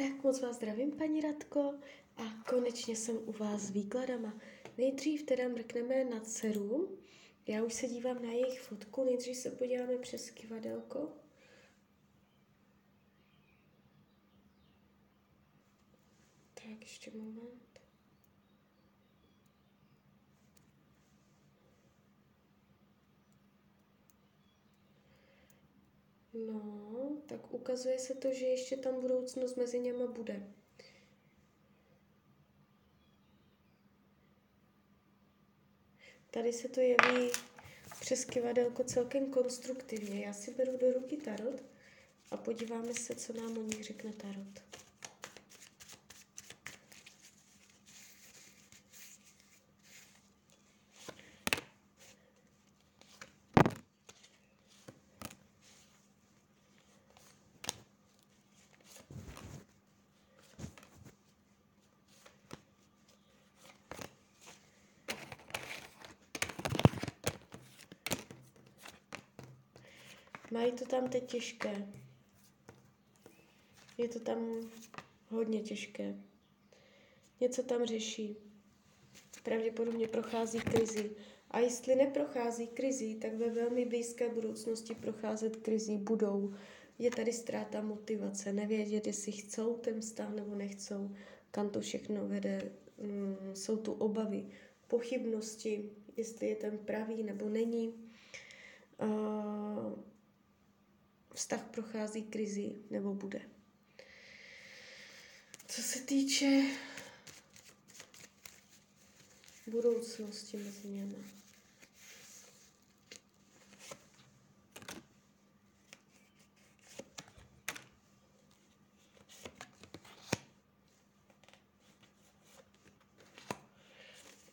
Tak moc vás zdravím, paní Radko, a konečně jsem u vás s výkladama. Nejdřív teda mrkneme na dceru. Já už se dívám na jejich fotku, nejdřív se podíváme přes kivadelko. Tak, ještě moment. No, tak ukazuje se to, že ještě tam budoucnost mezi něma bude. Tady se to jeví přes kivadelko celkem konstruktivně. Já si beru do ruky tarot a podíváme se, co nám o nich řekne tarot. Mají to tam teď těžké. Je to tam hodně těžké. Něco tam řeší. Pravděpodobně prochází krizi. A jestli neprochází krizi, tak ve velmi blízké budoucnosti procházet krizi budou. Je tady ztráta motivace, nevědět, jestli chcou ten vztah nebo nechcou, kam to všechno vede. Mm, jsou tu obavy, pochybnosti, jestli je ten pravý nebo není. Uh, vztah prochází krizi nebo bude. Co se týče budoucnosti mezi němi.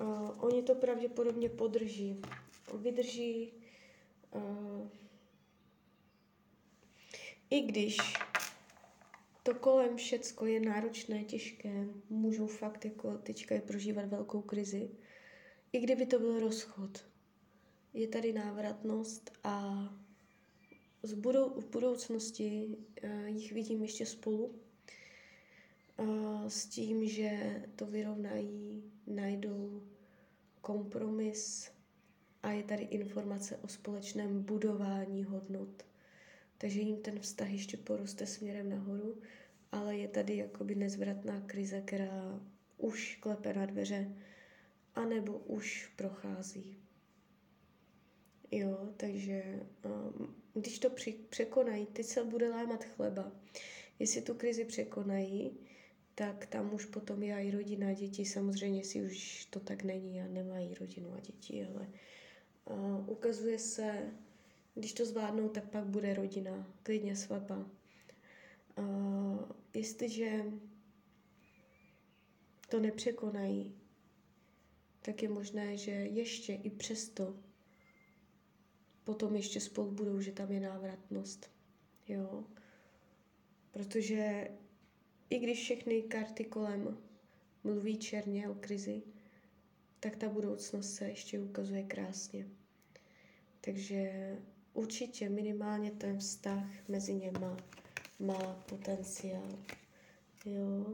Uh, oni to pravděpodobně podrží. Vydrží uh, i když to kolem všecko je náročné, těžké, můžou fakt jako teďka je prožívat velkou krizi, i kdyby to byl rozchod, je tady návratnost a z budou, v budoucnosti uh, jich vidím ještě spolu uh, s tím, že to vyrovnají, najdou kompromis a je tady informace o společném budování hodnot takže jim ten vztah ještě poroste směrem nahoru, ale je tady jakoby nezvratná krize, která už klepe na dveře, anebo už prochází. Jo, takže um, když to při, překonají, teď se bude lámat chleba. Jestli tu krizi překonají, tak tam už potom je i rodina a děti. Samozřejmě si už to tak není a nemají rodinu a děti, ale uh, ukazuje se, když to zvládnou, tak pak bude rodina, klidně svatba. Uh, jestliže to nepřekonají, tak je možné, že ještě i přesto potom ještě spolu budou, že tam je návratnost. Jo? Protože i když všechny karty kolem mluví černě o krizi, tak ta budoucnost se ještě ukazuje krásně. Takže určitě minimálně ten vztah mezi něma má potenciál. Jo.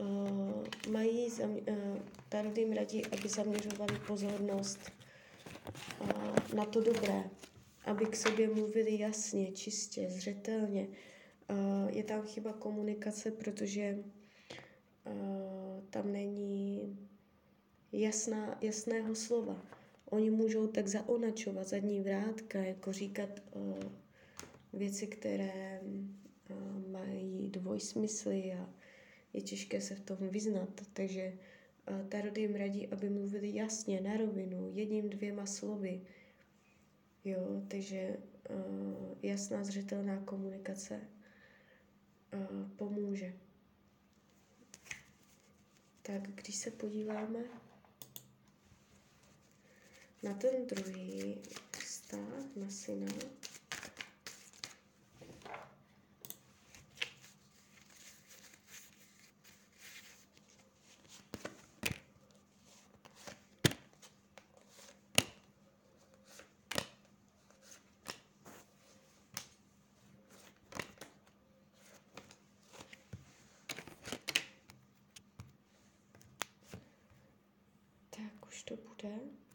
Uh, mají zam, uh, tady jim radí, aby zaměřovali pozornost uh, na to dobré, aby k sobě mluvili jasně, čistě, zřetelně. Uh, je tam chyba komunikace, protože uh, tam není jasná, jasného slova Oni můžou tak zaonačovat zadní vrátka, jako říkat uh, věci, které uh, mají dvojsmysly a je těžké se v tom vyznat. Takže uh, Tarot jim radí, aby mluvili jasně, na rovinu, jedním, dvěma slovy. Jo, takže uh, jasná, zřetelná komunikace uh, pomůže. Tak když se podíváme na ten druhý vztah, na syna. Tak už to bude.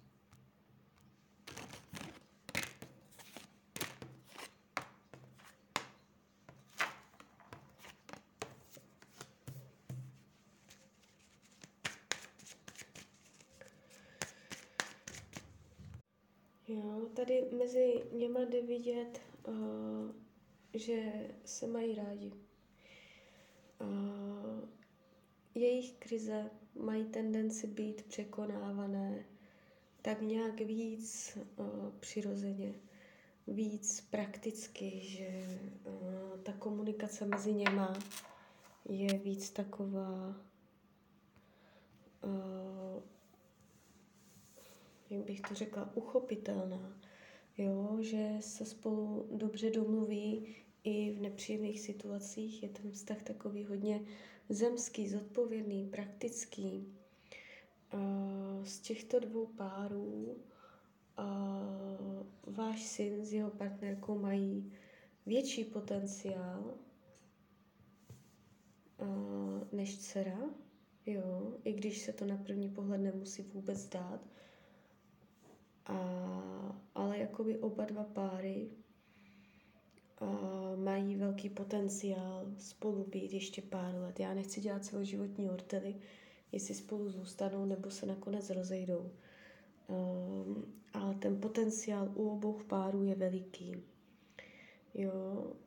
Jo, tady mezi něma jde vidět, uh, že se mají rádi. Uh, jejich krize mají tendenci být překonávané tak nějak víc uh, přirozeně, víc prakticky, že uh, ta komunikace mezi něma je víc taková uh, jak bych to řekla, uchopitelná. Jo, že se spolu dobře domluví i v nepříjemných situacích. Je ten vztah takový hodně zemský, zodpovědný, praktický. Z těchto dvou párů váš syn s jeho partnerkou mají větší potenciál než dcera, jo, i když se to na první pohled nemusí vůbec zdát, a, ale jakoby oba dva páry a, mají velký potenciál spolu být ještě pár let. Já nechci dělat celoživotní ortely, jestli spolu zůstanou nebo se nakonec rozejdou. Um, ale ten potenciál u obou párů je veliký. Jo,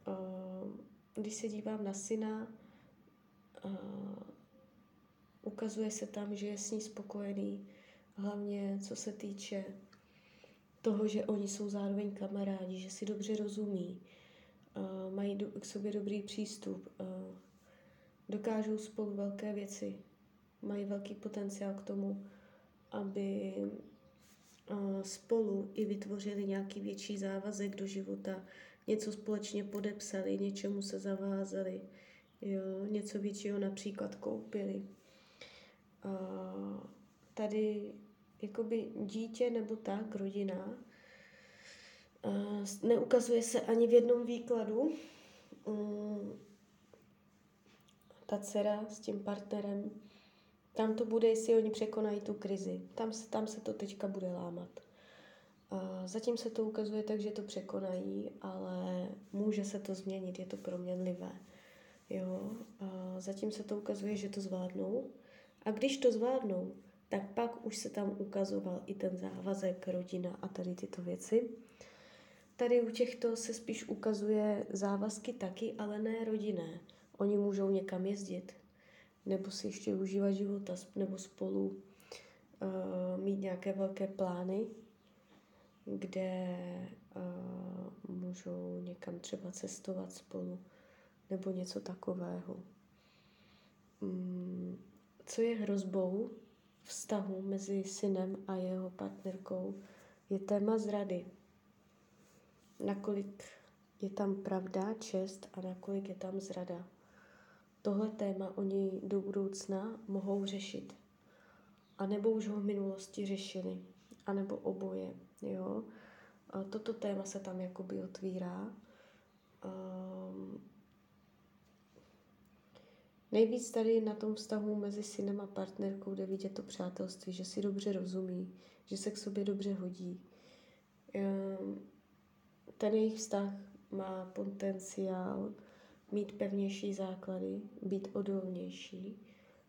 um, když se dívám na syna, uh, ukazuje se tam, že je s ní spokojený, hlavně co se týče toho, že oni jsou zároveň kamarádi, že si dobře rozumí, mají k sobě dobrý přístup, dokážou spolu velké věci, mají velký potenciál k tomu, aby spolu i vytvořili nějaký větší závazek do života, něco společně podepsali, něčemu se zavázali, jo, něco většího například koupili. Uh, tady jakoby dítě nebo tak, rodina, neukazuje se ani v jednom výkladu. Mm, ta dcera s tím partnerem, tam to bude, jestli oni překonají tu krizi. Tam se, tam se to teďka bude lámat. Zatím se to ukazuje tak, že to překonají, ale může se to změnit, je to proměnlivé. Jo? Zatím se to ukazuje, že to zvládnou. A když to zvládnou, tak pak už se tam ukazoval i ten závazek, rodina a tady tyto věci. Tady u těchto se spíš ukazuje závazky taky, ale ne rodinné. Oni můžou někam jezdit, nebo si ještě užívat života, nebo spolu uh, mít nějaké velké plány, kde uh, můžou někam třeba cestovat spolu, nebo něco takového. Um, co je hrozbou vztahu mezi synem a jeho partnerkou, je téma zrady. Nakolik je tam pravda, čest a nakolik je tam zrada. Tohle téma oni do budoucna mohou řešit. A nebo už ho v minulosti řešili. A nebo oboje. Jo? A toto téma se tam jakoby otvírá. Um, Nejvíc tady na tom vztahu mezi synem a partnerkou jde vidět to přátelství, že si dobře rozumí, že se k sobě dobře hodí. Ehm, ten jejich vztah má potenciál mít pevnější základy, být odolnější,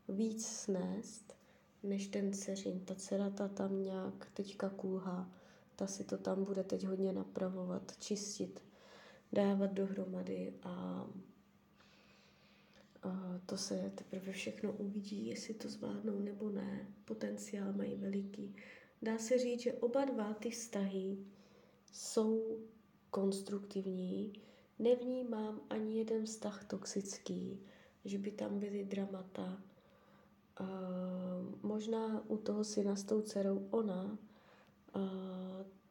víc snést, než ten dceřin. Ta dcera ta tam nějak teďka kulhá, ta si to tam bude teď hodně napravovat, čistit, dávat dohromady a a to se teprve všechno uvidí, jestli to zvládnou nebo ne. Potenciál mají veliký. Dá se říct, že oba dva ty vztahy jsou konstruktivní. Nevnímám ani jeden vztah toxický, že by tam byly dramata. Možná u toho syna s tou dcerou ona,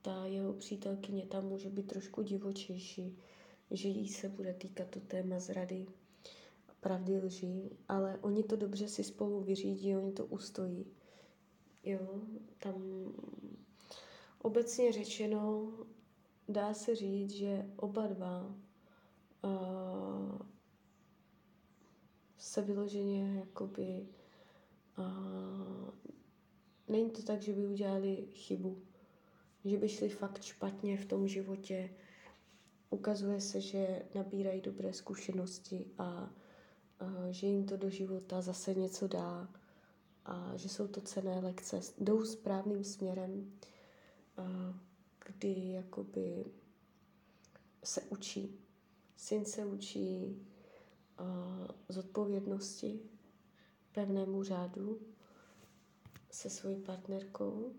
ta jeho přítelkyně tam může být trošku divočejší, že jí se bude týkat to téma zrady pravdy, lži, ale oni to dobře si spolu vyřídí, oni to ustojí. Jo, tam obecně řečeno dá se říct, že oba dva uh, se vyloženě jakoby uh, není to tak, že by udělali chybu, že by šli fakt špatně v tom životě. Ukazuje se, že nabírají dobré zkušenosti a že jim to do života zase něco dá a že jsou to cené lekce. Jdou správným směrem, kdy jakoby se učí. Syn se učí zodpovědnosti, pevnému řádu se svojí partnerkou,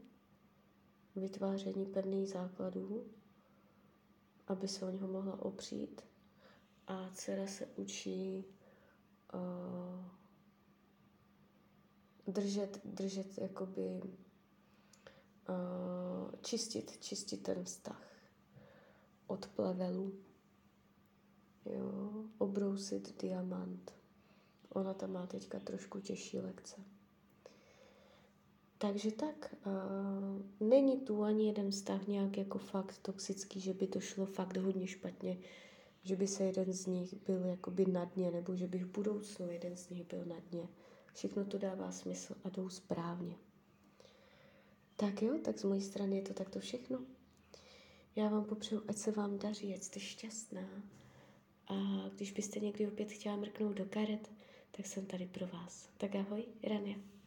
vytváření pevných základů, aby se o něho mohla opřít. A dcera se učí uh, držet, držet jakoby uh, čistit, čistit ten vztah od plevelů. Jo, obrousit diamant. Ona tam má teďka trošku těžší lekce. Takže tak, uh, není tu ani jeden vztah nějak jako fakt toxický, že by to šlo fakt hodně špatně, že by se jeden z nich byl jakoby na dně, nebo že by v budoucnu jeden z nich byl na dně. Všechno to dává smysl a jdou správně. Tak jo, tak z mojí strany je to takto všechno. Já vám popřeju, ať se vám daří, ať jste šťastná. A když byste někdy opět chtěla mrknout do karet, tak jsem tady pro vás. Tak ahoj, Rania.